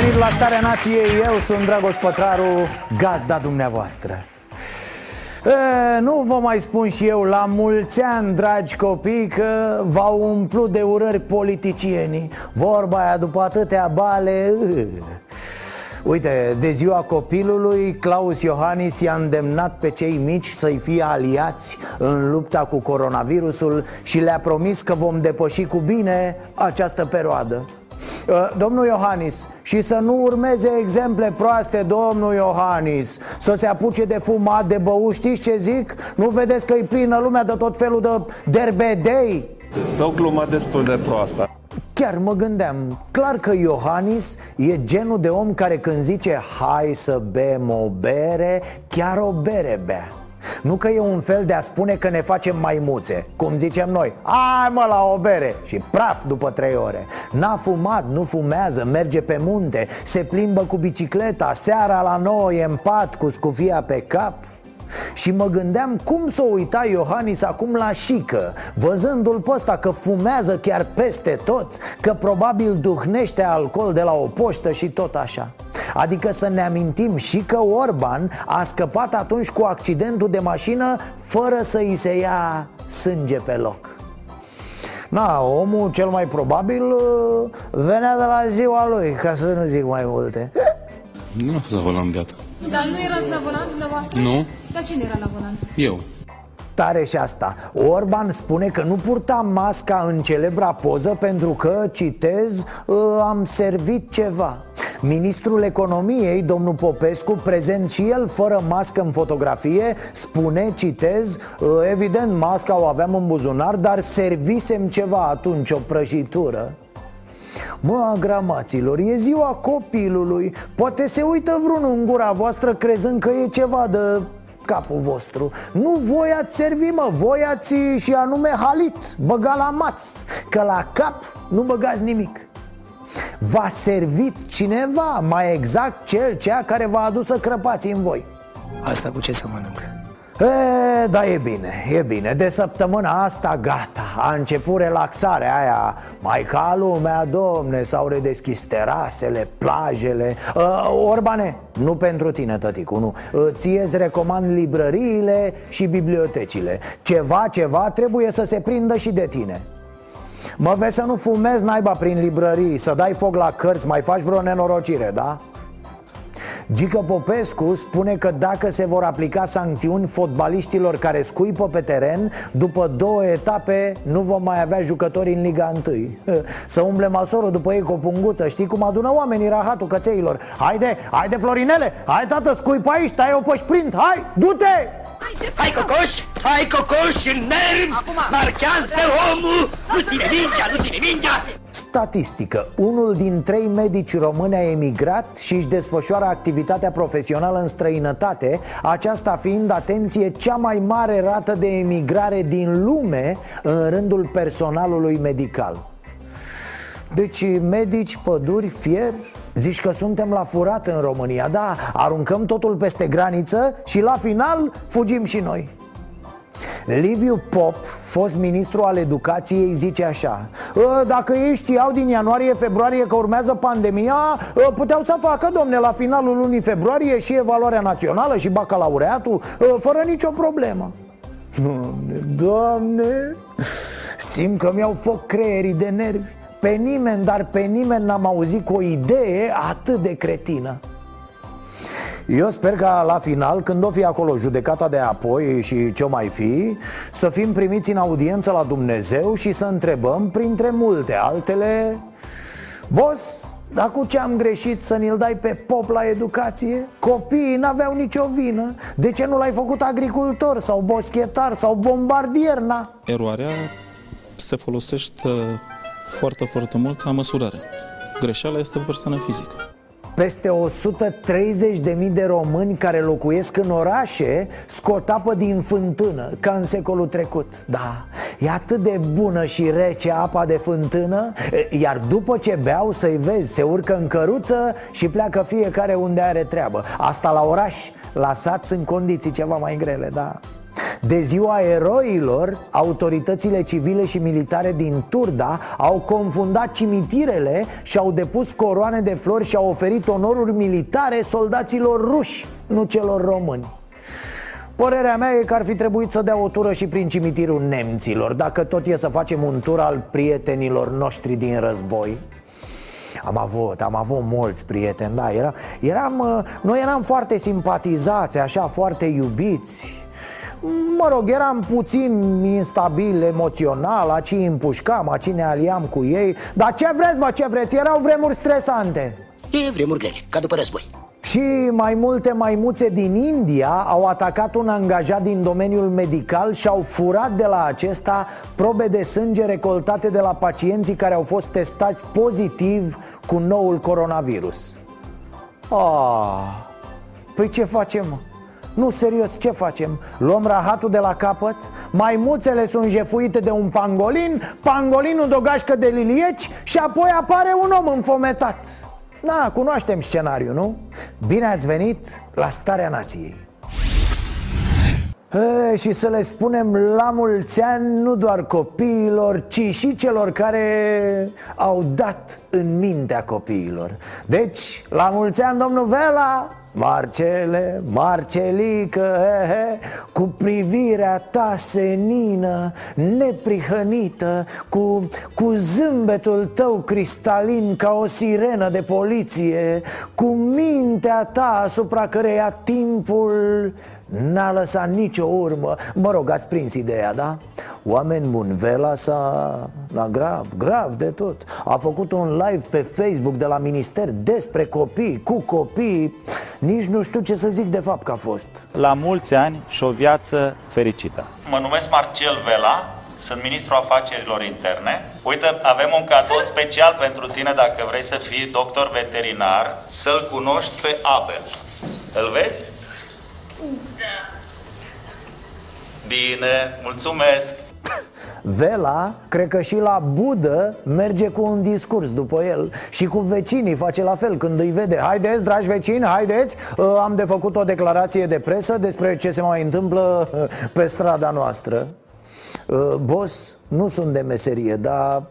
venit la Starea Nației, eu sunt Dragoș Pătraru, gazda dumneavoastră. E, Nu vă mai spun și eu la mulți ani, dragi copii, că v-au umplut de urări politicienii. Vorba aia după atâtea bale e. Uite, de ziua copilului, Claus Iohannis i-a îndemnat pe cei mici să-i fie aliați în lupta cu coronavirusul și le-a promis că vom depăși cu bine această perioadă. Uh, Domnul Iohannis Și să nu urmeze exemple proaste Domnul Iohannis Să se apuce de fumat, de băut Știți ce zic? Nu vedeți că e plină lumea de tot felul de derbedei? Stă o glumă destul de proastă Chiar mă gândeam, clar că Iohannis e genul de om care când zice Hai să bem o bere, chiar o bere bea nu că e un fel de a spune că ne facem maimuțe Cum zicem noi. Hai mă la o bere! Și praf după trei ore. N-a fumat, nu fumează, merge pe munte Se plimbă cu bicicleta Seara la nouă e în pat cu scufia pe cap și mă gândeam cum să o uita Iohannis acum la șică Văzându-l pe ăsta că fumează chiar peste tot Că probabil duhnește alcool de la o poștă și tot așa Adică să ne amintim și că Orban a scăpat atunci cu accidentul de mașină Fără să i se ia sânge pe loc Na, omul cel mai probabil uh, venea de la ziua lui, ca să nu zic mai multe Nu a fost la volan beată. Dar nu erați la volan dumneavoastră? Nu. Dar cine era la volan? Eu. Tare și asta Orban spune că nu purta masca în celebra poză pentru că, citez, "ă, am servit ceva Ministrul Economiei, domnul Popescu, prezent și el fără mască în fotografie Spune, citez, "Ă, evident masca o aveam în buzunar, dar servisem ceva atunci, o prăjitură Mă, agramaților, e ziua copilului Poate se uită vreunul în gura voastră crezând că e ceva de capul vostru. Nu voi ați servi, mă, voi ați și anume halit Băga la maț, că la cap nu băgați nimic. V-a servit cineva, mai exact cel cea care v-a adus să crăpați în voi. Asta cu ce să mănânc? E, da, e bine, e bine. De săptămâna asta gata. A început relaxarea aia. Mai ca lumea, domne S-au redeschis terasele, plajele. Uh, Orbane, nu pentru tine, tăticu, nu. Uh, Ție îți recomand librăriile și bibliotecile. Ceva, ceva trebuie să se prindă și de tine. Mă vezi să nu fumezi naiba prin librării Să dai foc la cărți, mai faci vreo nenorocire, da? Gică Popescu spune că dacă se vor aplica sancțiuni fotbaliștilor care scuipă pe teren După două etape nu vom mai avea jucători în Liga 1 Să umble masorul după ei cu o punguță. Știi cum adună oamenii rahatul cățeilor? Haide, haide Florinele, hai tată scuipă aici, tai-o pe sprint, hai, du-te! Hai cocoș, hai cocoș în nervi! Marchează omul! Nu ține mingea, nu ține mingea Statistică. Unul din trei medici români a emigrat și își desfășoară activitatea profesională în străinătate Aceasta fiind, atenție, cea mai mare rată de emigrare din lume în rândul personalului medical. Deci medici, păduri, fier Zici că suntem la furat în România. Da, aruncăm totul peste graniță și la final fugim și noi Liviu Pop, fost ministru al educației, zice așa "Ă, Dacă ei știau din ianuarie-februarie că urmează pandemia ă, Puteau să facă, domne, la finalul lunii februarie și evaluarea națională și bacalaureatul ă, Fără nicio problemă. Doamne, doamne. Simt că mi-au foc creierii de nervi. Pe nimeni, dar pe nimeni n-am auzit cu o idee atât de cretină eu sper ca la final, când o fi acolo judecata de apoi și ce mai fi Să fim primiți în audiență la Dumnezeu și să întrebăm, printre multe altele Boss, dar cu ce am greșit să ni-l dai pe pop la educație? Copiii n-aveau nicio vină De ce nu l-ai făcut agricultor sau boschetar sau bombardier, na? Eroarea se folosește foarte, foarte mult la măsurare. Greșeala este o persoană fizică. Peste 130.000 de români care locuiesc în orașe scot apă din fântână, ca în secolul trecut. Da, e atât de bună și rece apa de fântână Iar după ce beau să-i vezi, se urcă în căruță și pleacă fiecare unde are treabă. Asta la oraș, la sat sunt condiții ceva mai grele, da de ziua eroilor, autoritățile civile și militare din Turda au confundat cimitirele și au depus coroane de flori și au oferit onoruri militare soldaților ruși, nu celor români. Părerea mea e că ar fi trebuit să dea o tură și prin cimitirul nemților Dacă tot e să facem un tur al prietenilor noștri din război am avut, am avut mulți prieteni, da, era, eram, noi eram foarte simpatizați, așa, foarte iubiți Mă rog, eram puțin instabil emoțional Aci împușcam, aci ne aliam cu ei Dar ce vreți, mă, ce vreți? Erau vremuri stresante E vremuri grele, ca după război și mai multe maimuțe din India au atacat un angajat din domeniul medical și au furat de la acesta probe de sânge recoltate de la pacienții care au fost testați pozitiv cu noul coronavirus. Ah, păi ce facem? Mă? Nu, serios, ce facem? Luăm rahatul de la capăt? Maimuțele sunt jefuite de un pangolin Pangolinul de o gașcă de lilieci Și apoi apare un om înfometat Da, cunoaștem scenariul, nu? Bine ați venit la Starea Nației E, și să le spunem la mulți ani nu doar copiilor, ci și celor care au dat în mintea copiilor Deci, la mulți ani, domnul Vela, Marcele, Marcelică, he, he, cu privirea ta senină, neprihănită, cu, cu zâmbetul tău cristalin ca o sirenă de poliție, cu mintea ta asupra căreia timpul N-a lăsat nicio urmă Mă rog, ați prins ideea, da? Oameni buni, Vela s-a... Da, grav, grav de tot A făcut un live pe Facebook de la minister despre copii, cu copii Nici nu știu ce să zic de fapt că a fost La mulți ani și o viață fericită Mă numesc Marcel Vela, sunt ministrul afacerilor interne. Uite, avem un cadou special pentru tine dacă vrei să fii doctor veterinar, să-l cunoști pe Abel. Îl vezi? Bine, mulțumesc! Vela, cred că și la Budă merge cu un discurs după el Și cu vecinii face la fel când îi vede. Haideți, dragi vecini, haideți. Uh, Am de făcut o declarație de presă despre ce se mai întâmplă uh, pe strada noastră. Uh, Boss, nu sunt de meserie, dar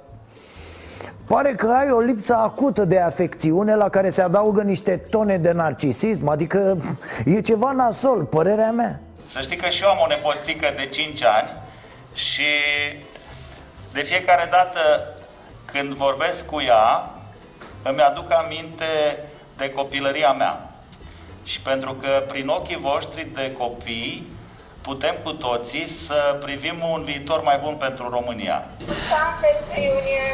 Pare că ai o lipsă acută de afecțiune la care se adaugă niște tone de narcisism Adică e ceva nasol, părerea mea Să știi că și eu am o nepoțică de 5 ani și de fiecare dată când vorbesc cu ea, îmi aduc aminte de copilăria mea. Și pentru că prin ochii voștri de copii putem cu toții să privim un viitor mai bun pentru România. iunie.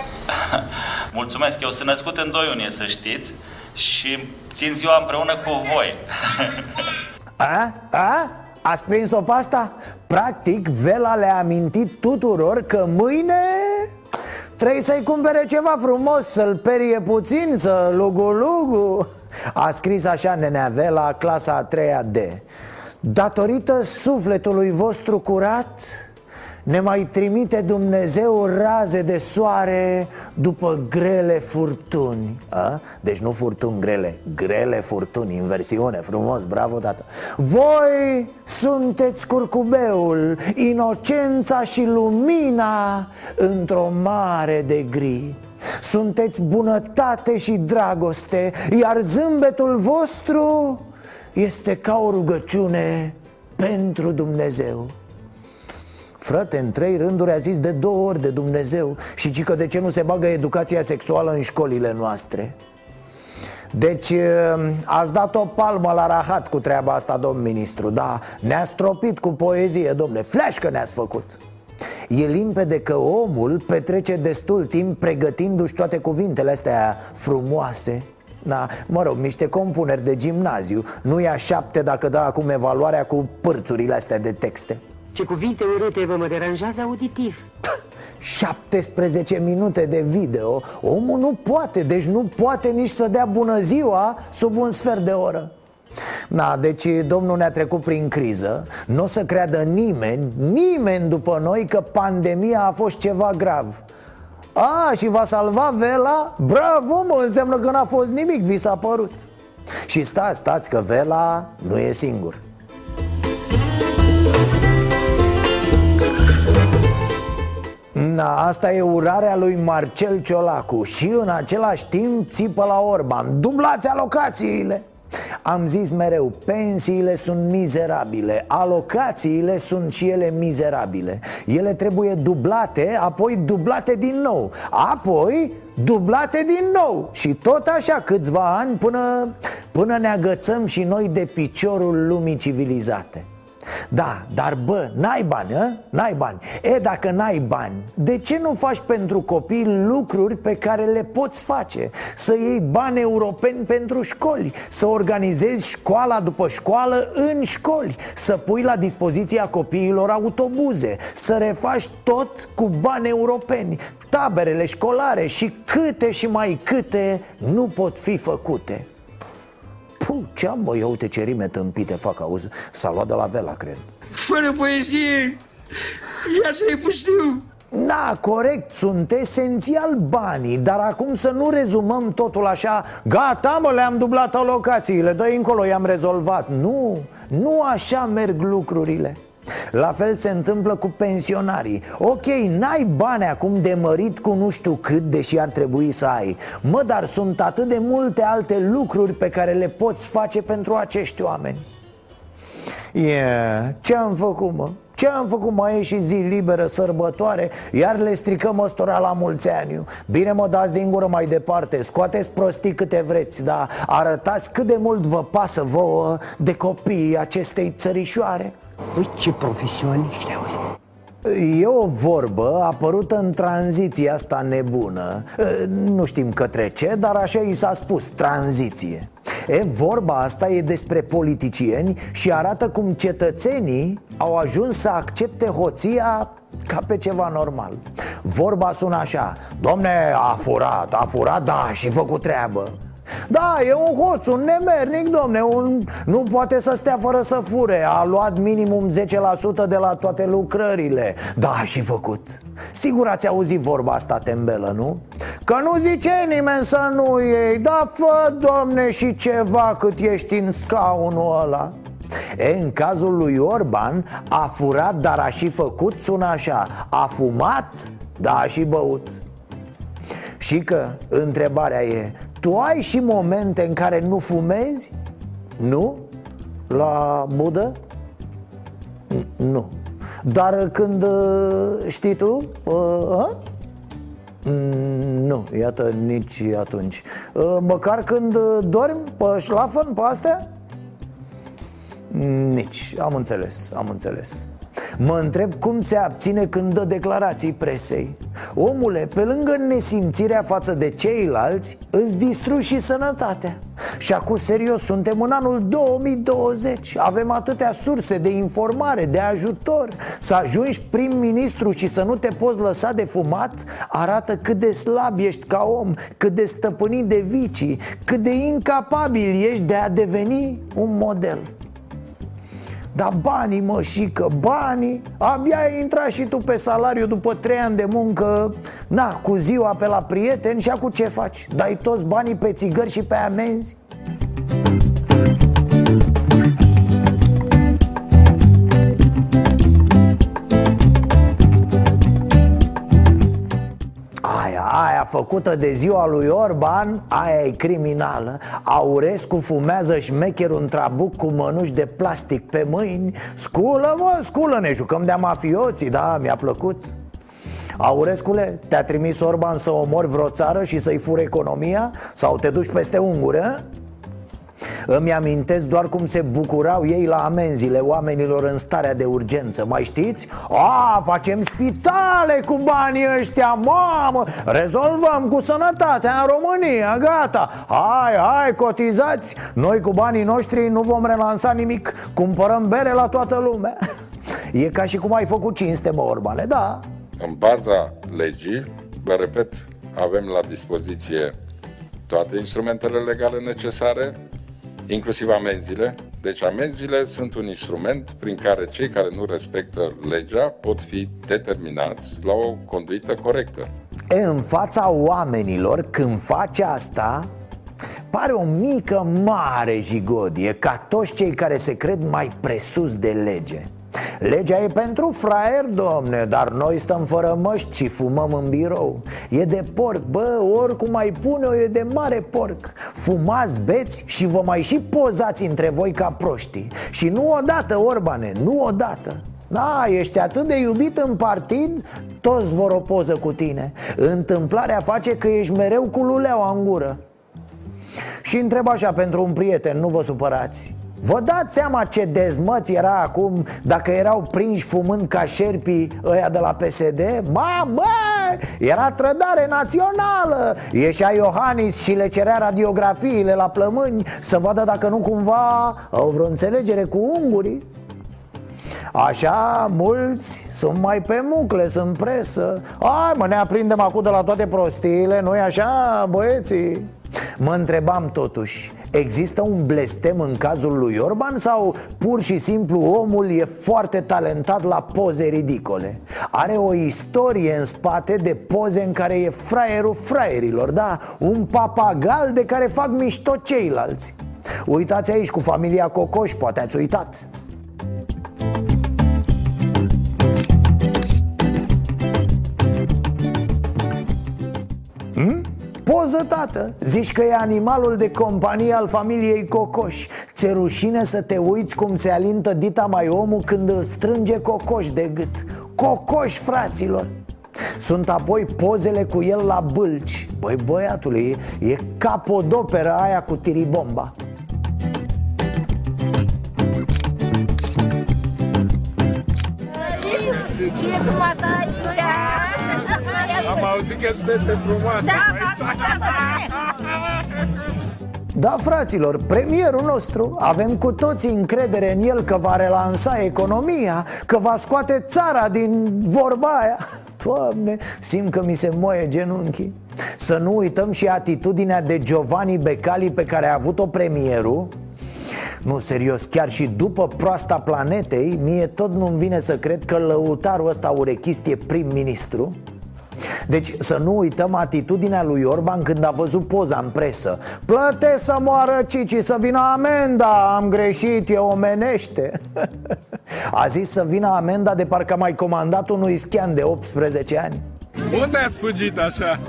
Mulțumesc, eu sunt născut în 2 iunie, să știți, și țin ziua împreună cu voi. A? A? Ați prins-o pe asta? Practic, Vela le-a amintit tuturor că mâine trebuie să-i cumpere ceva frumos, să-l perie puțin, să lugu-lugu A scris așa nenea Vela, clasa a treia D Datorită sufletului vostru curat ne mai trimite Dumnezeu raze de soare după grele furtuni. A? Deci nu furtuni grele, grele furtuni, inversiune, frumos, bravo tată. Voi sunteți curcubeul, inocența și lumina într-o mare de gri. Sunteți bunătate și dragoste, iar zâmbetul vostru este ca o rugăciune pentru Dumnezeu. Frate, în trei rânduri a zis de două ori de Dumnezeu Și ci că de ce nu se bagă educația sexuală în școlile noastre? Deci eh, ați dat o palmă la rahat cu treaba asta, domn ministru Da, ne-a stropit cu poezie, domne Flash că ne-ați făcut. E limpede că omul petrece destul timp pregătindu-și toate cuvintele astea frumoase da, mă rog, niște compuneri de gimnaziu. Nu ia șapte dacă dă acum evaluarea cu părțurile astea de texte. Ce cuvinte urâte vă mă deranjează auditiv. 17 minute de video. Omul nu poate, deci nu poate nici să dea bună ziua sub un sfert de oră. Na, deci domnul ne-a trecut prin criză. Nu o să creadă nimeni, nimeni după noi că pandemia a fost ceva grav A, și va salva Vela? Bravo, mă, înseamnă că n-a fost nimic, vi s-a părut. Și stați, stați că Vela nu e singur. Na, asta e urarea lui Marcel Ciolacu Și în același timp țipă la Orban. Dublați alocațiile am zis mereu, pensiile sunt mizerabile, alocațiile sunt și ele mizerabile. Ele trebuie dublate, apoi dublate din nou. Apoi dublate din nou. Și tot așa câțiva ani până, până ne agățăm și noi de piciorul lumii civilizate da, dar bă, n-ai bani, a? N-ai bani E, dacă n-ai bani, de ce nu faci pentru copii lucruri pe care le poți face? Să iei bani europeni pentru școli Să organizezi școala după școală în școli Să pui la dispoziția copiilor autobuze Să refaci tot cu bani europeni Taberele școlare și câte și mai câte nu pot fi făcute Puh, ce am, bă, ia uite ce rime tâmpite fac, auzi? S-a luat de la Vela, cred. Fără poezie, ia să-i pustiu Da, corect, sunt esențial banii Dar acum să nu rezumăm totul așa. Gata, mă, le-am dublat alocațiile Dă încolo, i-am rezolvat. Nu, nu așa merg lucrurile la fel se întâmplă cu pensionarii. Ok, n-ai bani acum de mărit cu nu știu cât, deși ar trebui să ai. Mă, dar sunt atât de multe alte lucruri pe care le poți face pentru acești oameni. Yeah, ce am făcut, mă? Ce am făcut? Mai e și zi liberă, sărbătoare Iar le stricăm ăstora la mulți ani. Bine mă dați din gură mai departe. Scoateți prostii câte vreți Dar arătați cât de mult vă pasă vouă De copiii acestei țărișoare Uite ce profesioniști auzi. E o vorbă apărută în tranziția asta nebună. Nu știm către ce, dar așa i s-a spus, tranziție. E, vorba asta e despre politicieni și arată cum cetățenii au ajuns să accepte hoția ca pe ceva normal. Vorba sună așa Domne, a furat, a furat, da, și făcut treabă da, e un hoț, un nemernic, domne un... Nu poate să stea fără să fure. A luat minimum 10% de la toate lucrările. Da, și făcut. Sigur ați auzit vorba asta tembelă, nu? Că nu zice nimeni să nu iei. Da, fă, domne, și ceva cât ești în scaunul ăla. E, în cazul lui Orban, a furat, dar a și făcut, sună așa. A fumat, dar a și băut. Și că întrebarea e Tu ai și momente în care nu fumezi? Nu? La budă? Nu Dar când uh, știi tu? Uh, nu, iată, nici atunci uh, Măcar când dormi pe șlafăn, pe astea? Nici, am înțeles, am înțeles Mă întreb cum se abține când dă declarații presei. Omule, pe lângă nesimțirea față de ceilalți Îți distrugi și sănătatea. Și acum serios, suntem în anul 2020 Avem atâtea surse de informare, de ajutor. Să ajungi prim-ministru și să nu te poți lăsa de fumat Arată cât de slab ești ca om Cât de stăpânit de vicii Cât de incapabil ești de a deveni un model dar banii, mă, și că banii Abia ai intrat și tu pe salariu după trei ani de muncă Na, cu ziua pe la prieteni și acum ce faci? Dai toți banii pe țigări și pe amenzi? Aia făcută de ziua lui Orban, aia e criminală Aurescu fumează șmecherul în trabuc cu mănuși de plastic pe mâini Sculă, mă, sculă, ne jucăm de mafioții, da, mi-a plăcut Aurescule, te-a trimis Orban să omori vreo țară și să-i fure economia? Sau te duci peste ungură? Îmi amintesc doar cum se bucurau ei la amenziile oamenilor în starea de urgență. Mai știți? A, facem spitale cu banii ăștia, mamă! Rezolvăm cu sănătatea în România, gata! Hai, hai, cotizați! Noi cu banii noștri nu vom relansa nimic. Cumpărăm bere la toată lumea. E ca și cum ai făcut cinste, mă, Orbane, da? În baza legii, vă repet, avem la dispoziție toate instrumentele legale necesare, inclusiv amenziile. Deci amenziile sunt un instrument prin care cei care nu respectă legea pot fi determinați la o conduită corectă. E, în fața oamenilor, când face asta, pare o mică, mare jigodie Ca toți cei care se cred mai presus de lege Legea e pentru fraier, domne, dar noi stăm fără măști și fumăm în birou. E de porc, bă, oricum mai pune-o, e de mare porc. Fumați, beți și vă mai și pozați între voi ca proștii. Și nu odată, Orbane, nu odată. Da, ești atât de iubit în partid, toți vor o poză cu tine. Întâmplarea face că ești mereu cu luleaua în gură. Și întreb așa pentru un prieten, nu vă supărați Vă dați seama ce dezmăți era acum dacă erau prinși fumând ca șerpii ăia de la PSD? Mamă, era trădare națională Ieșea Iohannis și le cerea radiografiile la plămâni Să vadă dacă nu cumva au vreo înțelegere cu ungurii Așa, mulți sunt mai pe mucle, sunt presă Ai mă, ne aprindem acum de la toate prostiile, nu așa, băieții? Mă întrebam totuși, există un blestem în cazul lui Orban sau pur și simplu omul e foarte talentat la poze ridicole? Are o istorie în spate de poze în care e fraierul fraierilor, da? Un papagal de care fac mișto ceilalți Uitați aici cu familia Cocoș, poate ați uitat Poză, tată. Zici că e animalul de companie al familiei Cocoș. Ți-e rușine să te uiți cum se alintă dita mai omul când îl strânge Cocoș de gât. Cocoș, fraților! Sunt apoi pozele cu el la bâlci. Băi, băiatule, e capodopera aia cu tiribomba. Ce e cu aici? Am auzit că sunt fete frumoase da, da, da, da. Da, fraților, premierul nostru Avem cu toții încredere în el că va relansa economia Că va scoate țara din vorba aia. Doamne, simt că mi se moaie genunchii. Să nu uităm și atitudinea de Giovanni Becali pe care a avut-o premierul. Nu, serios, chiar și după proasta planetei Mie tot nu-mi vine să cred că lăutarul ăsta urechist e prim-ministru deci să nu uităm atitudinea lui Orban când a văzut poza în presă. Plăte să moară Cici, să vină amenda, am greșit, e omenește. A zis să vină amenda de parcă mai comandat unui schian de 18 ani unde ați fugit așa?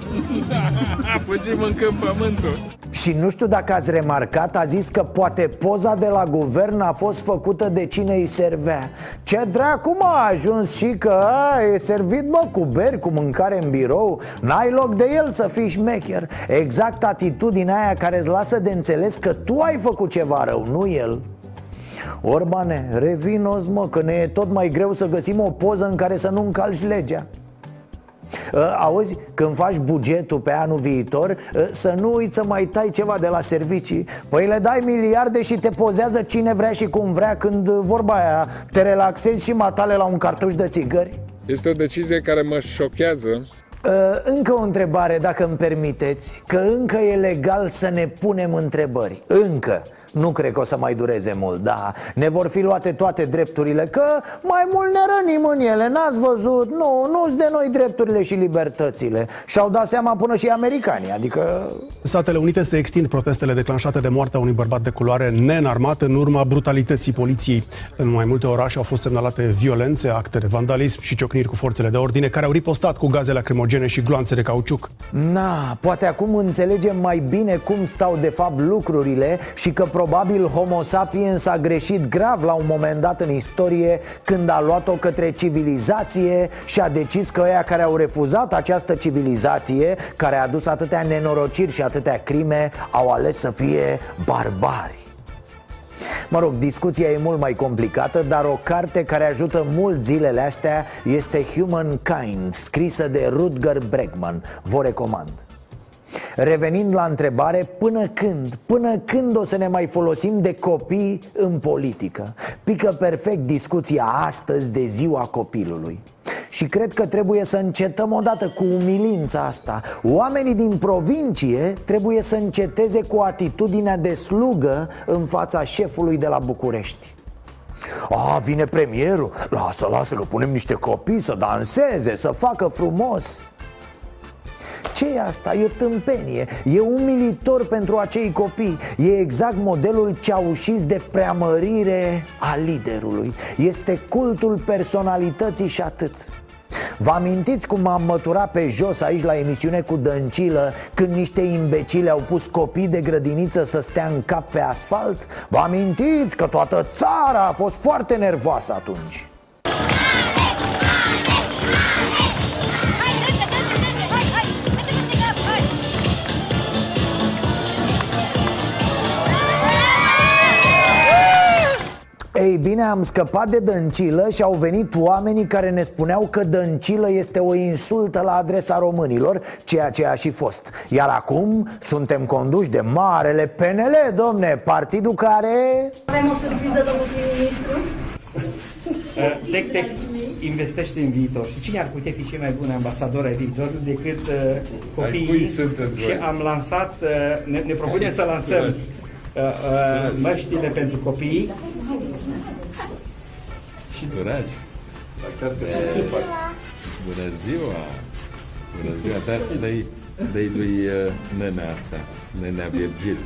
A fugit mâncând pământul. Și nu știu dacă ați remarcat, a zis că poate poza de la guvern a fost făcută de cine îi servea. Ce dracu a ajuns și că a, e servit bă cu beri, cu mâncare în birou? N-ai loc de el să fii șmecher. Exact atitudinea aia care îți lasă de înțeles că tu ai făcut ceva rău, nu el. Orbane, revinos mă, că ne e tot mai greu să găsim o poză în care să nu încalci legea. Ă, auzi, când faci bugetul pe anul viitor ă, Să nu uiți să mai tai ceva de la servicii. Păi le dai miliarde și te pozează cine vrea și cum vrea Când vorba aia te relaxezi și matale la un cartuș de țigări. Este o decizie care mă șochează. Ă, încă o întrebare, dacă îmi permiteți Că încă e legal să ne punem întrebări. Încă nu cred că o să mai dureze mult, da. Ne vor fi luate toate drepturile Că mai mult ne rănim în ele. N-ați văzut? Nu, nu-s de noi drepturile și libertățile. Și-au dat seama până și americanii Adică... Statele Unite se extind protestele declanșate de moartea unui bărbat de culoare neînarmat În urma brutalității poliției. În mai multe orașe au fost semnalate violențe, acte de vandalism și ciocniri cu forțele de ordine Care au ripostat cu gaze lacrimogene și gloanțe de cauciuc. Na, poate acum înțelegem mai bine cum stau de fapt lucrurile Și că Probabil Homo sapiens a greșit grav la un moment dat în istorie Când a luat-o către civilizație Și a decis că ăia care au refuzat această civilizație Care a adus atâtea nenorociri și atâtea crime Au ales să fie barbari Mă rog, discuția e mult mai complicată, dar o carte care ajută mult zilele astea este Humankind, scrisă de Rutger Bregman. Vă recomand. Revenind la întrebare, până când, până când o să ne mai folosim de copii în politică? Pică perfect discuția astăzi de ziua copilului. Și cred că trebuie să încetăm odată cu umilința asta. Oamenii din provincie trebuie să înceteze cu atitudinea de slugă în fața șefului de la București. A, vine premierul. Lasă, lasă că punem niște copii să danseze, să facă frumos ce e asta? E o tâmpenie. E umilitor pentru acei copii. E exact modelul ceaușist de preamărire a liderului. Este cultul personalității și atât. Vă amintiți cum m-am măturat pe jos aici la emisiune cu Dăncilă Când niște imbecile au pus copii de grădiniță să stea în cap pe asfalt? Vă amintiți că toată țara a fost foarte nervoasă atunci Ei bine, am scăpat de dăncilă și au venit oamenii care ne spuneau că dăncilă este o insultă la adresa românilor, ceea ce a și fost Iar acum suntem conduși de marele PNL, domne, partidul care... Avem o surpriză, domnul prim-ministru? Tectex investește în viitor. Și cine ar putea fi cei mai buni ambasadori ai viitorului decât uh, copiii? cui sunteți voi? și am lansat, uh, ne, ne propunem să lansăm uh, uh, măștile pentru copii Și dragi. Bună ziua! Bună ziua! Dar dă-i, dă-i lui uh, nenea asta, nenea Virgil.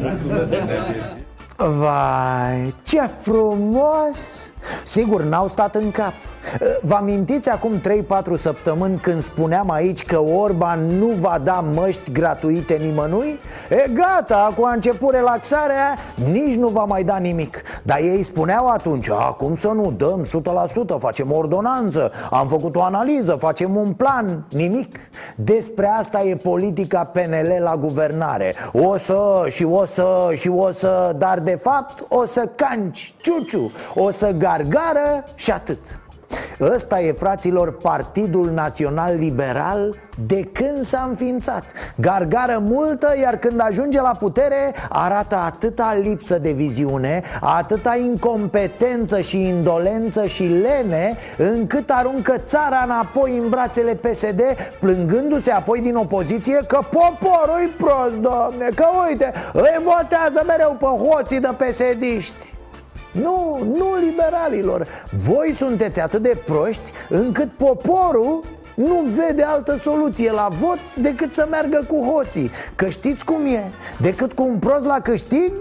Nenea Virgil. Vai, ce frumos! Sigur, n-au stat în cap Vă amintiți acum 3-4 săptămâni când spuneam aici că Orban nu va da măști gratuite nimănui? E gata, acum a început relaxarea, nici nu va mai da nimic. Dar ei spuneau atunci, acum să nu dăm 100%, facem ordonanță Am făcut o analiză, facem un plan, nimic. Despre asta e politica PNL la guvernare. O să și o să și o să, dar de fapt o să canci, ciuciu O să gargară și atât Ăsta e, fraților, Partidul Național Liberal de când s-a înființat. Gargară multă, iar când ajunge la putere arată atâta lipsă de viziune Atâta incompetență și indolență și lene Încât aruncă țara înapoi în brațele PSD Plângându-se apoi din opoziție că poporul e prost, domne Că uite, îi votează mereu pe hoții de PSD-ști nu, nu liberalilor Voi sunteți atât de proști încât poporul nu vede altă soluție la vot decât să meargă cu hoții Că știți cum e? Decât cu un prost la câștig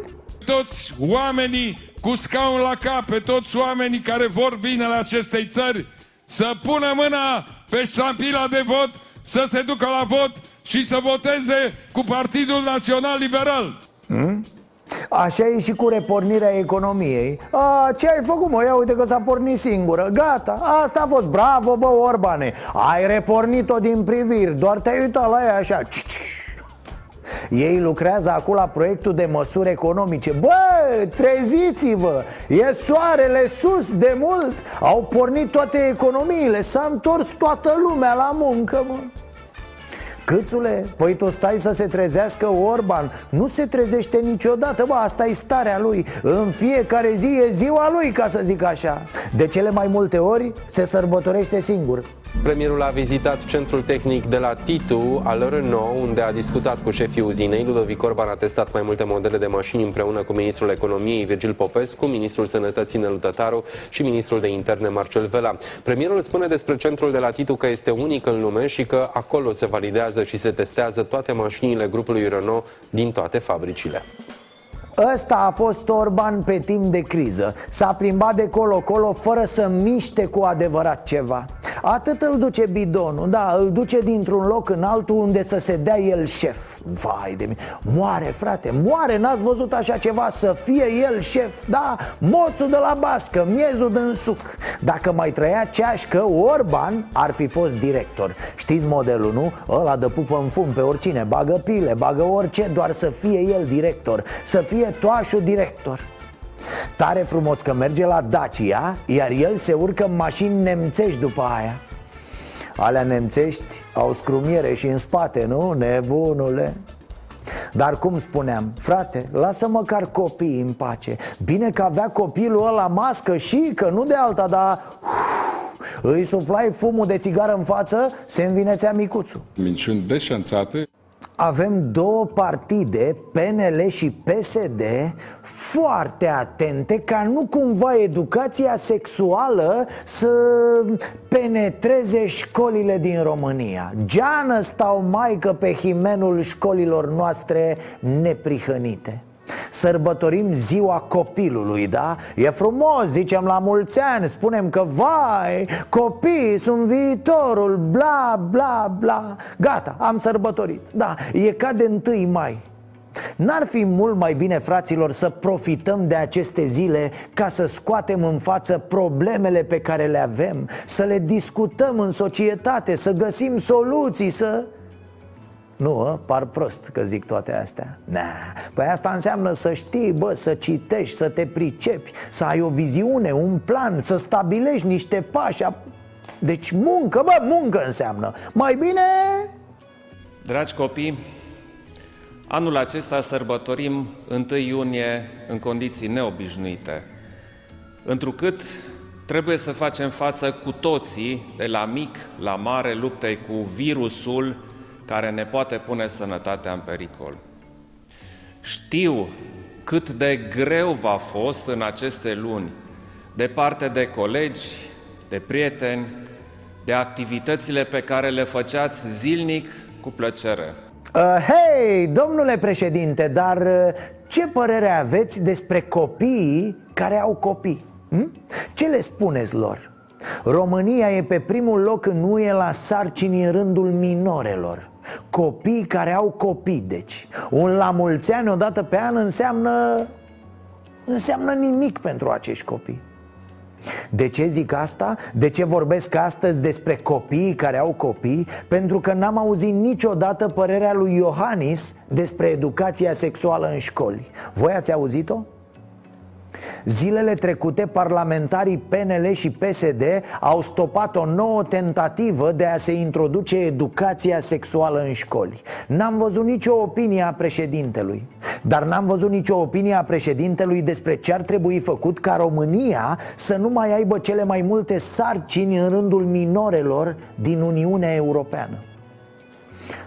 Toți oamenii cu scaun la cap, pe toți oamenii care vor binele acestei țări, să pună mâna pe ștampila de vot, să se ducă la vot și să voteze cu Partidul Național Liberal. Hmm? Așa e și cu repornirea economiei. A, Ce ai făcut mă? Ia uite că s-a pornit singură. Gata, asta a fost. Bravo bă Orbane. Ai repornit-o din priviri. Doar te-ai uitat la ea așa. Ei lucrează acum la proiectul de măsuri economice. Bă, treziți-vă! E soarele sus de mult. Au pornit toate economiile. S-a întors toată lumea la muncă, mă Câțule, păi tu stai să se trezească Orban. Nu se trezește niciodată, bă, asta e starea lui. În fiecare zi e ziua lui, ca să zic așa. De cele mai multe ori se sărbătorește singur Premierul a vizitat centrul tehnic de la Titu al Renault, unde a discutat cu șefii uzinei. Ludovic Orban a testat mai multe modele de mașini împreună cu ministrul economiei Virgil Popescu, ministrul sănătății Nelu Tătaru și ministrul de interne Marcel Vela. Premierul spune despre centrul de la Titu că este unic în lume și că acolo se validează și se testează toate mașinile grupului Renault din toate fabricile. Ăsta a fost Orban pe timp de criză. S-a plimbat de colo-colo fără să miște cu adevărat ceva. Atât îl duce bidonul, da, îl duce dintr-un loc în altul unde să se dea el șef. Vai de mine, moare frate, moare, n-ați văzut așa ceva, să fie el șef? Da, moțul de la bască, miezul din suc. Dacă mai trăia ceașcă, Orban ar fi fost director. Știți modelul, nu? Ăla de pupă în fum pe oricine, bagă pile, bagă orice, doar să fie el director. Să fie toașul director. Tare frumos că merge la Dacia Iar el se urcă în mașini nemțești după aia. Alea nemțești au scrumiere și în spate, nu? Nebunule? Dar cum spuneam, frate, lasă măcar copiii în pace. Bine că avea copilul ăla mască și că nu de alta, dar uf, Îi suflai fumul de țigară în față, se învinețea micuțul. Minciuni deșanțate avem două partide, PNL și PSD, foarte atente ca nu cumva educația sexuală să penetreze școlile din România. Geană stau maică pe himenul școlilor noastre neprihănite. Sărbătorim ziua copilului, da? E frumos, zicem la mulți ani, spunem că vai, copiii sunt viitorul, bla, bla, bla. Gata, am sărbătorit, da, e ca de 1 mai. N-ar fi mult mai bine, fraților, să profităm de aceste zile ca să scoatem în față problemele pe care le avem Să le discutăm în societate, să găsim soluții, să... Nu, ă? par prost că zic toate astea nah. Păi asta înseamnă să știi, bă, să citești, să te pricepi Să ai o viziune, un plan, să stabilești niște pași Deci muncă, bă, muncă înseamnă Mai bine... Dragi copii, anul acesta sărbătorim 1 iunie în condiții neobișnuite Întrucât trebuie să facem față cu toții, de la mic la mare, luptei cu virusul care ne poate pune sănătatea în pericol. Știu cât de greu v-a fost în aceste luni, departe de colegi, de prieteni, de activitățile pe care le făceați zilnic cu plăcere. Uh, hei, domnule președinte, dar uh, ce părere aveți despre copiii care au copii? Hm? Ce le spuneți lor? România e pe primul loc în UE la sarcini în rândul minorelor Copii care au copii, deci Un la mulți ani odată pe an înseamnă Înseamnă nimic pentru acești copii de ce zic asta? De ce vorbesc astăzi despre copiii care au copii? Pentru că n-am auzit niciodată părerea lui Iohannis despre educația sexuală în școli Voi ați auzit-o? Zilele trecute, parlamentarii PNL și PSD au stopat o nouă tentativă de a se introduce educația sexuală în școli. N-am văzut nicio opinie a președintelui, dar n-am văzut nicio opinie a președintelui despre ce ar trebui făcut ca România să nu mai aibă cele mai multe sarcini în rândul minorelor din Uniunea Europeană.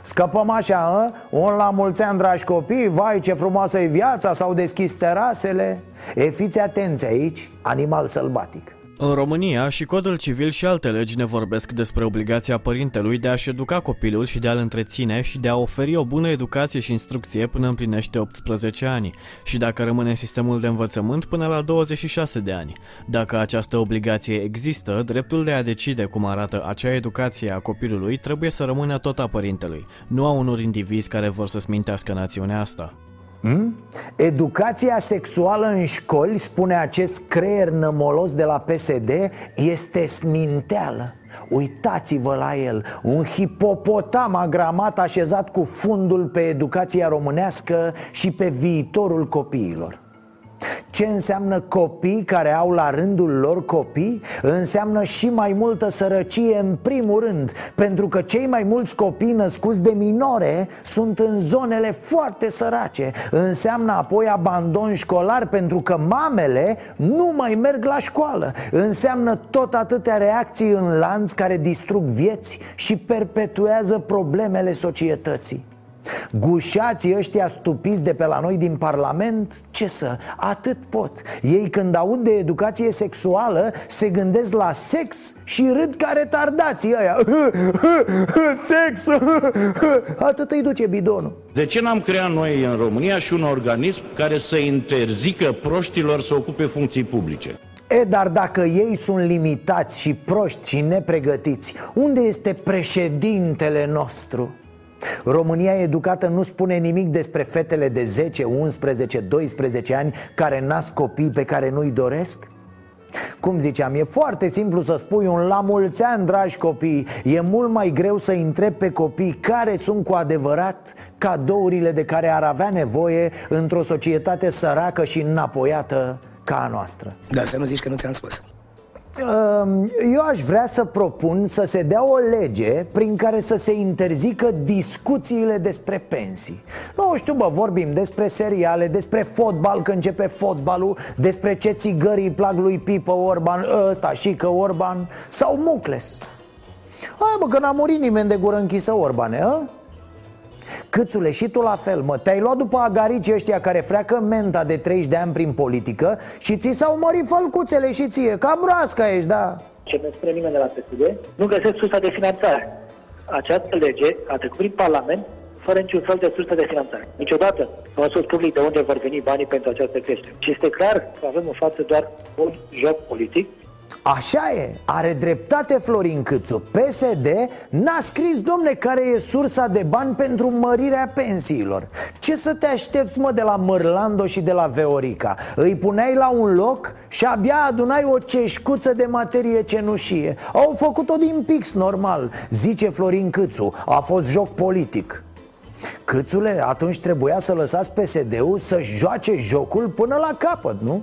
Scăpăm așa, a? un la mulți ani, dragi copii, vai ce frumoasă e viața, s-au deschis terasele E, fiți atenți aici, animal sălbatic în România, și codul civil și alte legi ne vorbesc despre obligația părintelui de a-și educa copilul și de a-l întreține și de a oferi o bună educație și instrucție până împlinește 18 ani și dacă rămâne în sistemul de învățământ până la 26 de ani. Dacă această obligație există, dreptul de a decide cum arată acea educație a copilului trebuie să rămână tot a părintelui, nu a unor indivizi care vor să smintească națiunea asta. Hmm? Educația sexuală în școli, spune acest creier nămolos de la PSD, este sminteală. Uitați-vă la el, un hipopotam agramat așezat cu fundul pe educația românească și pe viitorul copiilor ce înseamnă copii care au la rândul lor copii? Înseamnă și mai multă sărăcie în primul rând Pentru că cei mai mulți copii născuți de minore sunt în zonele foarte sărace. Înseamnă apoi abandon școlar pentru că mamele nu mai merg la școală. Înseamnă tot atâtea reacții în lanț care distrug vieți și perpetuează problemele societății Gușații ăștia stupiți de pe la noi din Parlament, ce să, atât pot Ei când aud de educație sexuală se gândesc la sex și râd ca retardații ăia Sex, atât îi duce bidonul De ce n-am creat noi în România și un organism care să interzică proștilor să ocupe funcții publice? E, dar dacă ei sunt limitați și proști și nepregătiți Unde este președintele nostru? România educată nu spune nimic despre fetele de 10, 11, 12 ani care nasc copii pe care nu-i doresc? Cum ziceam, e foarte simplu să spui un la mulți ani, dragi copii E mult mai greu să întrebi pe copii care sunt cu adevărat cadourile de care ar avea nevoie într-o societate săracă și înapoiată ca a noastră Da, să nu zici că nu ți-am spus Ehm, eu aș vrea să propun să se dea o lege prin care să se interzică discuțiile despre pensii Nu știu, bă, vorbim despre seriale, despre fotbal, că începe fotbalul Despre ce țigări îi plac lui Pipă Orban, ăsta și că Orban Sau Mucles Hai bă, că n-a murit nimeni de gură închisă Orbane, a? Câțule, și tu la fel, mă Te-ai luat după agarici ăștia care freacă menta de 30 de ani prin politică Și ți s-au mărit fălcuțele și ție Ca broasca ești, da Ce nu spune nimeni de la PSD Nu găsesc sursa de finanțare Această lege a trecut prin Parlament fără niciun fel de sursă de finanțare. Niciodată nu a spus public de unde vor veni banii pentru această creștere. Și este clar că avem în față doar un joc politic Așa e, are dreptate Florin Câțu. PSD n-a scris, domne, care e sursa de bani pentru mărirea pensiilor. Ce să te aștepți, mă, de la Mărlando și de la Veorica? Îi puneai la un loc și abia adunai o ceșcuță de materie cenușie. Au făcut-o din pix, normal, zice Florin Câțu. A fost joc politic. Câțule, atunci trebuia să lăsați PSD-ul să joace jocul până la capăt, nu?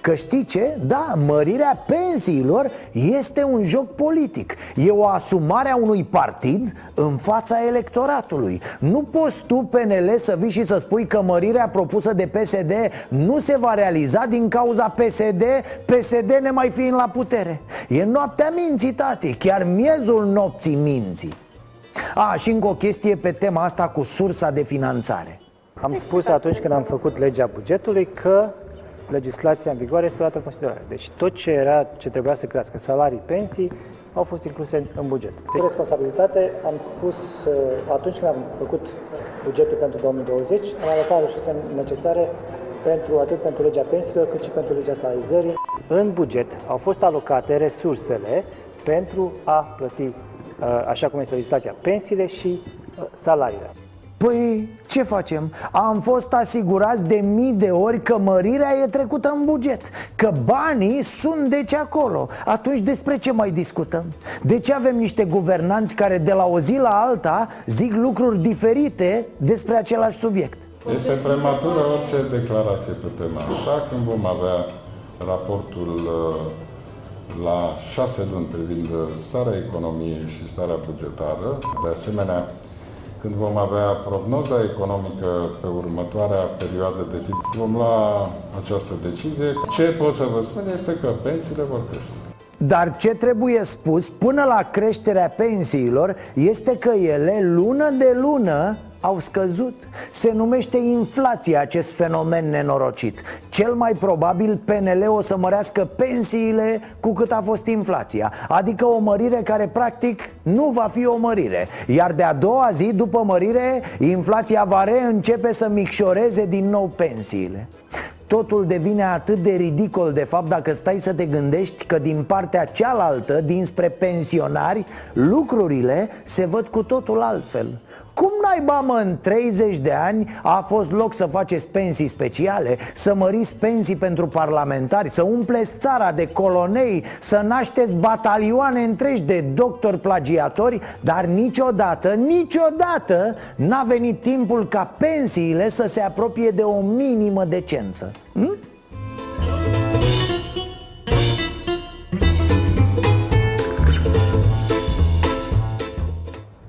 Că știi ce? Da, mărirea pensiilor este un joc politic. E o asumare a unui partid în fața electoratului. Nu poți tu, PNL, să vii și să spui că mărirea propusă de PSD nu se va realiza din cauza PSD PSD ne mai fiind la putere. E noaptea minții, tati, chiar miezul nopții minții. A, și încă o chestie pe tema asta cu sursa de finanțare. Am spus atunci când am făcut legea bugetului că legislația în vigoare este luată în considerare. Deci tot ce era, ce trebuia să crească, salarii, pensii, au fost incluse în buget. De responsabilitate am spus uh, atunci când am făcut bugetul pentru 2020, am alocat resursele necesare pentru atât pentru legea pensiilor cât și pentru legea salarizării. În buget au fost alocate resursele pentru a plăti, uh, așa cum este legislația, pensiile și uh, salariile. Păi ce facem? Am fost asigurați de mii de ori că mărirea e trecută în buget Că banii sunt deci acolo Atunci despre ce mai discutăm? De ce avem niște guvernanți care de la o zi la alta zic lucruri diferite despre același subiect? Este prematură orice declarație pe tema asta când vom avea raportul uh, la șase luni privind starea economiei și starea bugetară. De asemenea, când vom avea prognoza economică pe următoarea perioadă de timp, vom lua această decizie. Ce pot să vă spun este că pensiile vor crește. Dar ce trebuie spus până la creșterea pensiilor este că ele lună de lună au scăzut. Se numește inflație acest fenomen nenorocit. Cel mai probabil PNL o să mărească pensiile cu cât a fost inflația Adică o mărire care practic nu va fi o mărire. Iar de a doua zi după mărire inflația va reîncepe să micșoreze din nou pensiile. Totul devine atât de ridicol de fapt dacă stai să te gândești că din partea cealaltă, dinspre pensionari, lucrurile se văd cu totul altfel. Cum naiba mă în 30 de ani a fost loc să faceți pensii speciale Să măriți pensii pentru parlamentari Să umpleți țara de colonei Să nașteți batalioane întregi de doctori plagiatori Dar niciodată, niciodată n-a venit timpul ca pensiile să se apropie de o minimă decență hm?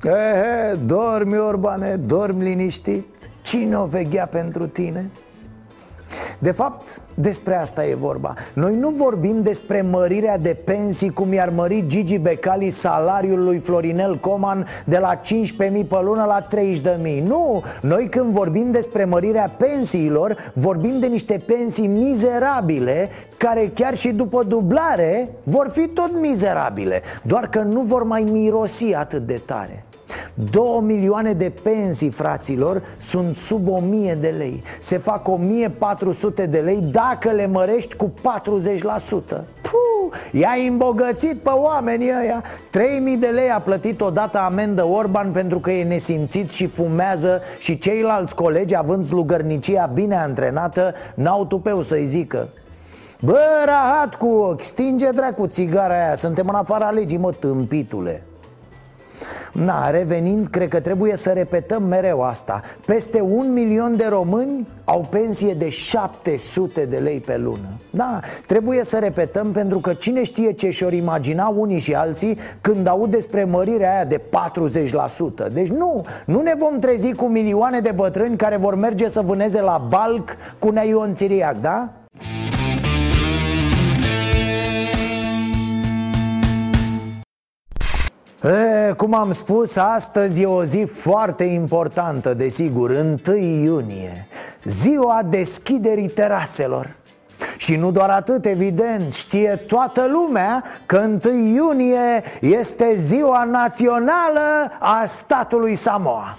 Ehe, dormi, Orbane, dormi liniștit Cine o veghea pentru tine? De fapt, despre asta e vorba. Noi nu vorbim despre mărirea de pensii Cum i-ar mări Gigi Becali salariul lui Florinel Coman De la 15.000 pe lună la 30.000 Nu, noi când vorbim despre mărirea pensiilor Vorbim de niște pensii mizerabile Care chiar și după dublare vor fi tot mizerabile. Doar că nu vor mai mirosi atât de tare 2 milioane de pensii, fraților, sunt sub 1000 de lei. Se fac 1400 de lei dacă le mărești cu 40% Puh, i-ai îmbogățit pe oamenii ăia. 3000 de lei a plătit odată amendă Orban pentru că e nesimțit și fumează Și ceilalți colegi, având slugărnicia bine antrenată, n-au tupeu să-i zică. Bă, rahat cu ochi, stinge dracu țigara aia, suntem în afara legii, mă, tâmpitule Na, revenind, cred că trebuie să repetăm mereu asta. Peste un milion de români au pensie de 700 de lei pe lună. Da, trebuie să repetăm pentru că cine știe ce și-or imagina unii și alții Când aud despre mărirea aia de 40% Deci nu, nu ne vom trezi cu milioane de bătrâni care vor merge să vâneze la balc cu neion țiriac, da? E, cum am spus, astăzi e o zi foarte importantă, desigur, 1 iunie Ziua deschiderii teraselor. Și nu doar atât, evident, știe toată lumea că 1 iunie este ziua națională a statului Samoa.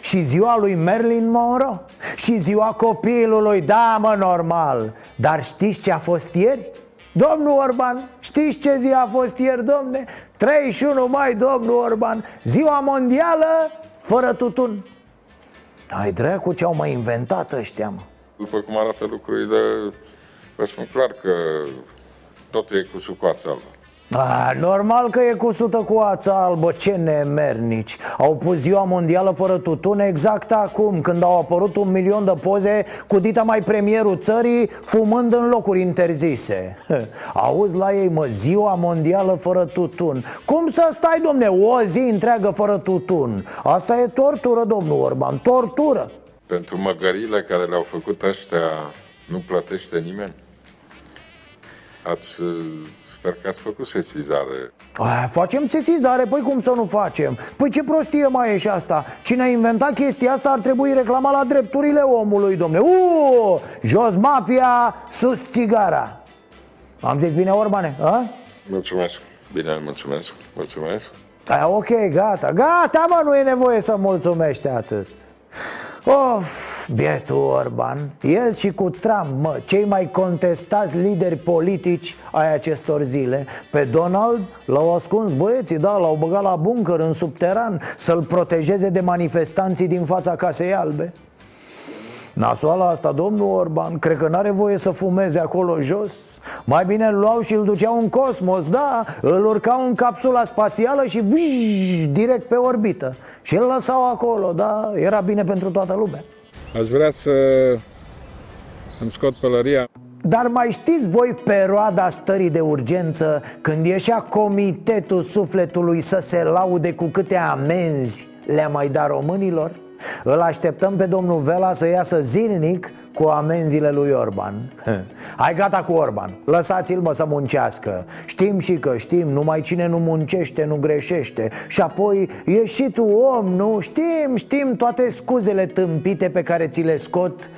Și ziua lui Merlin Monroe Și ziua copilului, da mă, normal. Dar știți ce a fost ieri? Domnul Orban, știți ce zi a fost ieri, domne? 31 mai, domnul Orban Ziua mondială fără tutun Ai dracu ce au mai inventat ăștia, mă După cum arată lucrurile, vă spun clar că totul e cu sucoața albă. A, normal că e cu sută cu ața albă, ce nemernici. Au pus ziua mondială fără tutun exact acum Când au apărut un milion de poze cu dita mai premierul țării Fumând în locuri interzise. Auzi la ei, mă, ziua mondială fără tutun. Cum să stai, domne, o zi întreagă fără tutun? Asta e tortură, domnul Orban, tortură. Pentru măgările care le-au făcut ăștia, nu plătește nimeni. Ați, sper că ați făcut sesizare. A, facem sesizare, păi cum să nu facem? Păi ce prostie mai e și asta? Cine a inventat chestia asta ar trebui reclama la drepturile omului, domne Uuu, jos mafia, sus țigara Am zis bine, Orbane? A? Mulțumesc. Bine, mulțumesc. Mulțumesc. A, ok, gata, gata, mă, nu e nevoie să mulțumești atât Of, bietul Orban El și cu Trump, mă, cei mai contestați lideri politici ai acestor zile. Pe Donald l-au ascuns băieții, da, l-au băgat la bunker în subteran Să-l protejeze de manifestanții din fața Casei Albe Nasoala asta, domnul Orban, cred că n-are voie să fumeze acolo jos. Mai bine îl luau și îl duceau în cosmos, da? Îl urcau în capsula spațială și vii, direct pe orbită. Și îl lăsau acolo, da? Era bine pentru toată lumea. Aș vrea să îmi scot pălăria. dar mai știți voi perioada stării de urgență Când ieșea comitetul sufletului să se laude cu câte amenzi le-a mai dat românilor? Îl așteptăm pe domnul Vela să iasă zilnic cu amenziile lui Orban. Hai gata cu Orban, lăsați-l mă să muncească. Știm și că știm, numai cine nu muncește nu greșește. Și apoi e și tu om, nu? Știm, știm toate scuzele tâmpite pe care ți le scot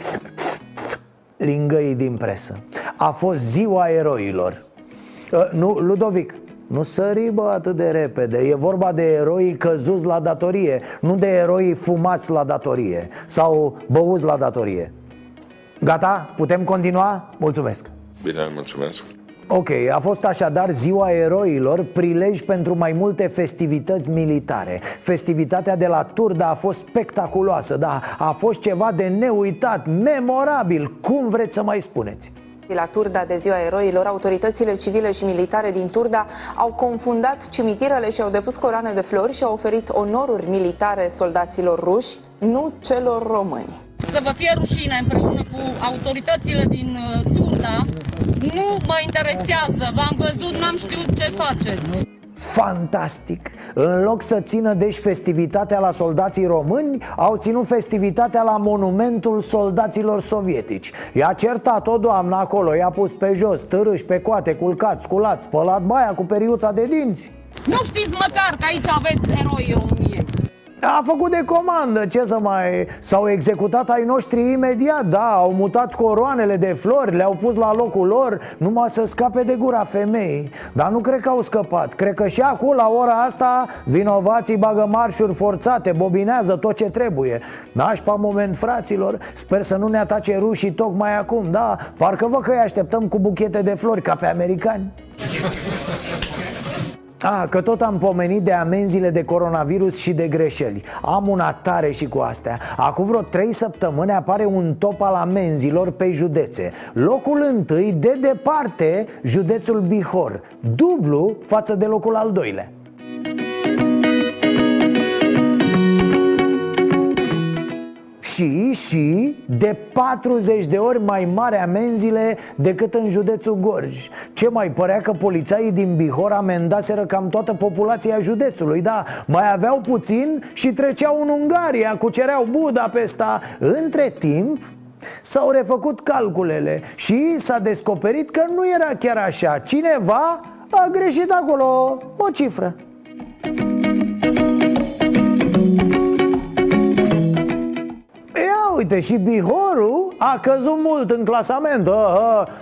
lingăii din presă. A fost ziua eroilor. Uh, Nu, Ludovic, nu sări bă atât de repede E vorba de eroi căzuți la datorie Nu de eroi fumați la datorie Sau băuți la datorie Gata? Putem continua? Mulțumesc Bine, mulțumesc. Ok, a fost așadar ziua eroilor, prilej pentru mai multe festivități militare Festivitatea de la Turda a fost spectaculoasă, da, a fost ceva de neuitat, memorabil, cum vreți să mai spuneți La Turda de Ziua Eroilor, autoritățile civile și militare din Turda au confundat cimitirele și au depus coroane de flori și au oferit onoruri militare soldaților ruși, nu celor români. Să vă fie rușine împreună cu autoritățile din uh, Turda. Nu mă interesează, v-am văzut, n-am știut ce faceți. Fantastic! În loc să țină deci festivitatea la soldații români Au ținut festivitatea la monumentul soldaților sovietici I-a certat-o doamna acolo, i-a pus pe jos, târâși, pe coate, culcați, sculați, spălat baia cu periuța de dinți Nu știți măcar că aici aveți eroi României. A făcut de comandă, ce să mai... S-au executat ai noștri imediat, da Au mutat coroanele de flori, le-au pus la locul lor Numai să scape de gura femeii. Dar nu cred că au scăpat. Cred că și acum, la ora asta, vinovații bagă marșuri forțate Bobinează tot ce trebuie. Nașpa moment, fraților Sper să nu ne atace rușii tocmai acum, da? Parcă vă că îi așteptăm cu buchete de flori ca pe americani a, că tot am pomenit de amenziile de coronavirus și de greșeli. Am una tare și cu astea. Acum vreo 3 săptămâni apare un top al amenzilor pe județe. Locul întâi, de departe, județul Bihor. Dublu față de locul al doilea și, și de 40 de ori mai mare amenziile decât în județul Gorj. Ce mai părea că polițaii din Bihor amendaseră cam toată populația județului Da, mai aveau puțin și treceau în Ungaria, cucereau Budapesta. Între timp, S-au refăcut calculele și s-a descoperit că nu era chiar așa. Cineva a greșit acolo. O cifră și Bihorul a căzut mult în clasament.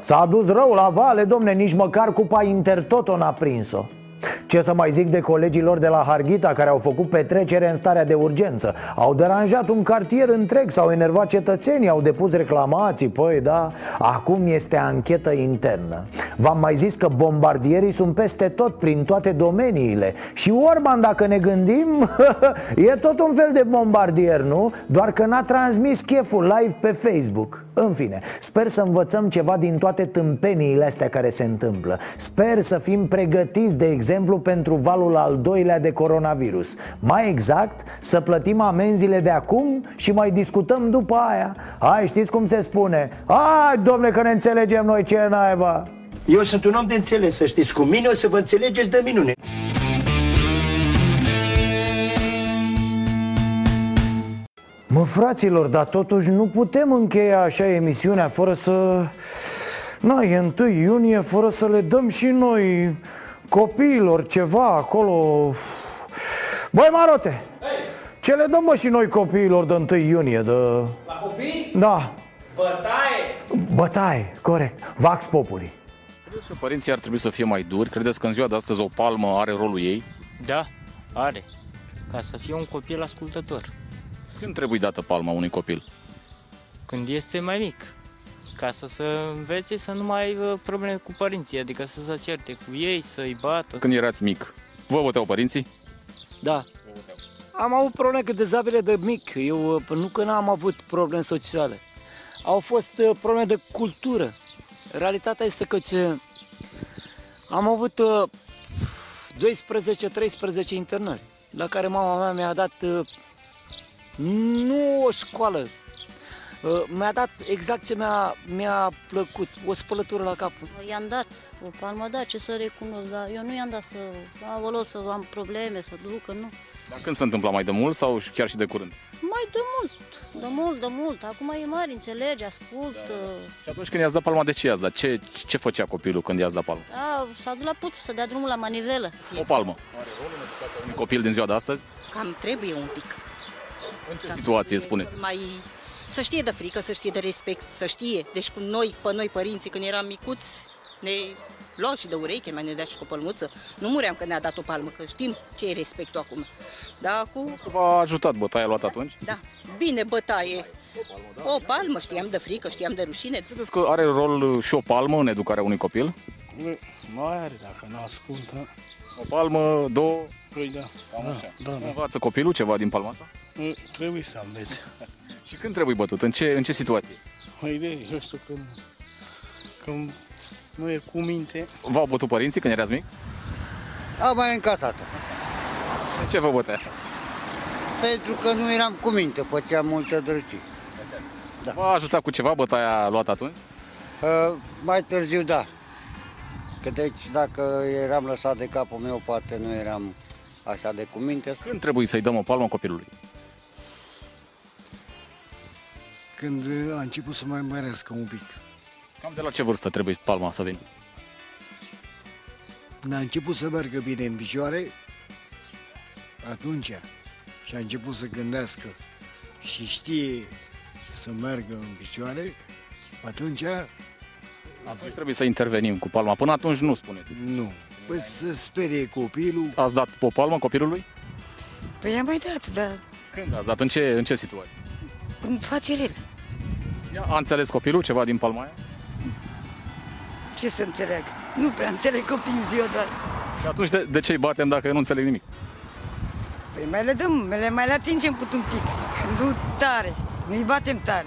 S-a dus rău la vale, domne, nici măcar cupa Intertoto n-a prins-o ce să mai zic de colegilor de la Harghita care au făcut petrecere în starea de urgență? Au deranjat un cartier întreg, s-au enervat cetățenii, au depus reclamații. Păi da, acum este anchetă internă. V-am mai zis că bombardierii sunt peste tot, prin toate domeniile. Și Orban, dacă ne gândim, e tot un fel de bombardier, nu? Doar că n-a transmis cheful live pe Facebook. În fine, sper să învățăm ceva din toate tâmpeniile astea care se întâmplă. Sper să fim pregătiți, de exemplu, pentru valul al doilea de coronavirus. Mai exact, să plătim amenziile de acum și mai discutăm după aia. Hai, știți cum se spune? Hai, domne, că ne înțelegem noi ce naiba! Eu sunt un om de înțeles, să știți. Cu mine o să vă înțelegeți de minune. Mă, fraților, dar totuși nu putem încheia așa emisiunea fără să... Na, e 1 iunie fără să le dăm și noi copiilor ceva acolo Băi, Marote, ce le dăm mă și noi copiilor de 1 iunie? De... La copii? Da, Bătaie! bătaie, corect, Vax Populi Credeți că părinții ar trebui să fie mai duri? Credeți că în ziua de astăzi o palmă are rolul ei? Da, are. Ca să fie un copil ascultător. Când trebuie dată palma unui copil? Când este mai mic. Ca să se învețe să nu mai aibă probleme cu părinții, adică să se certe cu ei, să-i bată. Când erați mic, vă băteau părinții? Da. Am avut probleme cu dezabile de mic. Eu uh, nu că n-am avut probleme sociale. Au fost uh, probleme de cultură. Realitatea este că ce am avut uh, 12-13 internări, la care mama mea mi-a dat uh, nu o școală, uh, mi-a dat exact ce mi-a, mi-a plăcut, o spălătură la cap. I-am dat o palmă, da, ce să recunosc, dar eu nu i-am dat să, aolo, să am probleme, să ducă, nu. Dar când se întâmpla mai de mult sau chiar și de curând? Mai de mult, de mult, de mult. Acum e mare, înțelege, ascultă. Și atunci când i-ați dat palma, de ce i-ați dat? Ce, ce făcea copilul când i-ați dat palma? Da, s-a dus la puț să dea drumul la manivelă. O palmă. Un copil din ziua de astăzi? Cam trebuie un pic. În ce situație spuneți? Mai să știe de frică, să știe de respect, să știe. Deci cu noi, pe noi părinții, când eram micuți, ne luau și de ureche, mai ne dea și cu o pălmuță. Nu muream că ne-a dat o palmă, că știm ce e respectul acum. Da, acum... V-a ajutat bătaia luat atunci? Da, bine bătaie. O palmă, știam de frică, știam de rușine. Credeți că are rol și o palmă în educarea unui copil? Mai are, dacă nu ascultă. O palmă, două? Păi da, Cam da, așa. da, da. Învață copilul ceva din palma asta? Nu, Trebuie să înveți. Și când trebuie bătut? În ce, în ce situație? Mai de, eu știu, când, când nu e cu minte. V-au bătut părinții când erați mic? Am mai încasat De ce vă bătea? Pentru că nu eram cu minte, făceam multe drăcii. Da. V-a ajutat cu ceva bătaia luată atunci? Uh, mai târziu, da. Că deci, dacă eram lăsat de capul meu, poate nu eram așa de cu minte. Când trebuie să-i dăm o palmă copilului? Când a început să mai mărească un pic. Cam de la ce vârstă trebuie palma să vină? Când a început să meargă bine în picioare, atunci și a început să gândească și știe să meargă în picioare, atunci Atunci trebuie să intervenim cu palma. Până atunci nu spuneți. nu. Păi să sperie copilul. Ați dat o palmă copilului? Păi am mai dat, dar Când ați dat? În ce, în ce situație? în face rele. Ia, a înțeles copilul ceva din palma aia? Ce să înțeleg? Nu prea înțeleg copiii în ziua de azi. Și atunci de, de ce îi batem dacă nu înțeleg nimic? Păi mai le dăm, mai le, mai le atingem cât un pic. Nu tare, nu-i batem tare.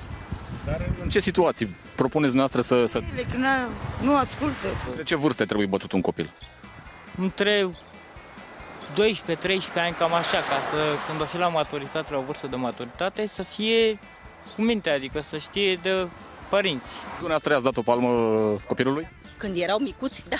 Dar în ce situații propuneți noastră să, să... Ele când a- nu ascultă. De ce vârste trebuie bătut un copil? Între 12-13 ani, cam așa, ca să, când va fi la maturitate, la o vârstă de maturitate, să fie cu minte, adică să știe de părinți. Dumneavoastră i-ați dat o palmă copilului? Când erau micuți, da,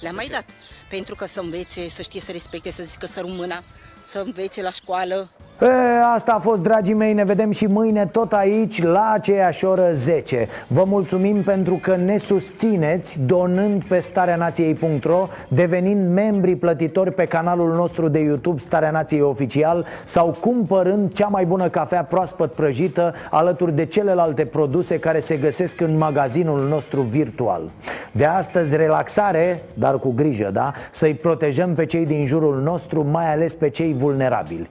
le-am mai dat. Pentru că să învețe, să știe să respecte, să zică să rumâna, să învețe la școală. E, asta a fost, dragii mei, ne vedem și mâine tot aici la aceeași oră 10 Vă mulțumim pentru că ne susțineți donând pe stareanației.ro Devenind membri plătitori pe canalul nostru de YouTube Starea Nației Oficial Sau cumpărând cea mai bună cafea proaspăt prăjită Alături de celelalte produse care se găsesc în magazinul nostru virtual. De astăzi relaxare, dar cu grijă, da? Să-i protejăm pe cei din jurul nostru, mai ales pe cei vulnerabili